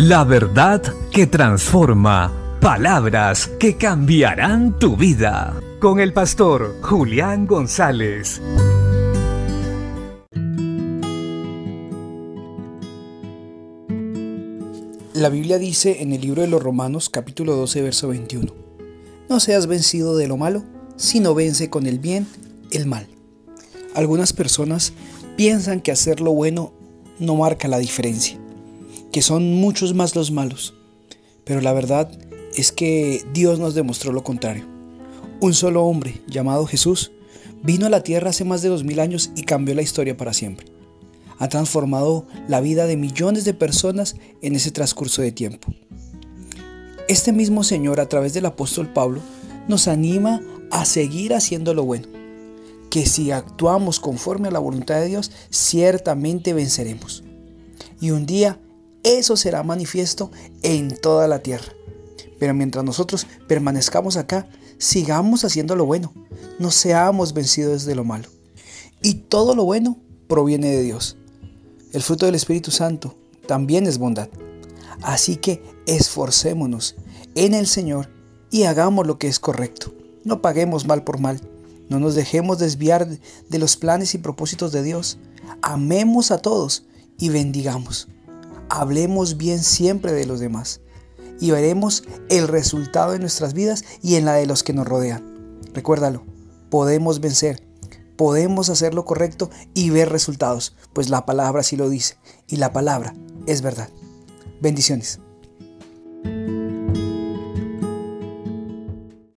La verdad que transforma. Palabras que cambiarán tu vida. Con el pastor Julián González. La Biblia dice en el libro de los Romanos capítulo 12 verso 21. No seas vencido de lo malo, sino vence con el bien el mal. Algunas personas piensan que hacer lo bueno no marca la diferencia, que son muchos más los malos. Pero la verdad es que Dios nos demostró lo contrario. Un solo hombre, llamado Jesús, vino a la tierra hace más de dos mil años y cambió la historia para siempre. Ha transformado la vida de millones de personas en ese transcurso de tiempo. Este mismo Señor, a través del apóstol Pablo, nos anima a seguir haciendo lo bueno, que si actuamos conforme a la voluntad de Dios, ciertamente venceremos. Y un día eso será manifiesto en toda la tierra. Pero mientras nosotros permanezcamos acá, sigamos haciendo lo bueno, no seamos vencidos de lo malo. Y todo lo bueno proviene de Dios. El fruto del Espíritu Santo también es bondad. Así que esforcémonos en el Señor y hagamos lo que es correcto. No paguemos mal por mal. No nos dejemos desviar de los planes y propósitos de Dios. Amemos a todos y bendigamos. Hablemos bien siempre de los demás y veremos el resultado en nuestras vidas y en la de los que nos rodean. Recuérdalo, podemos vencer, podemos hacer lo correcto y ver resultados, pues la palabra sí lo dice y la palabra es verdad. Bendiciones.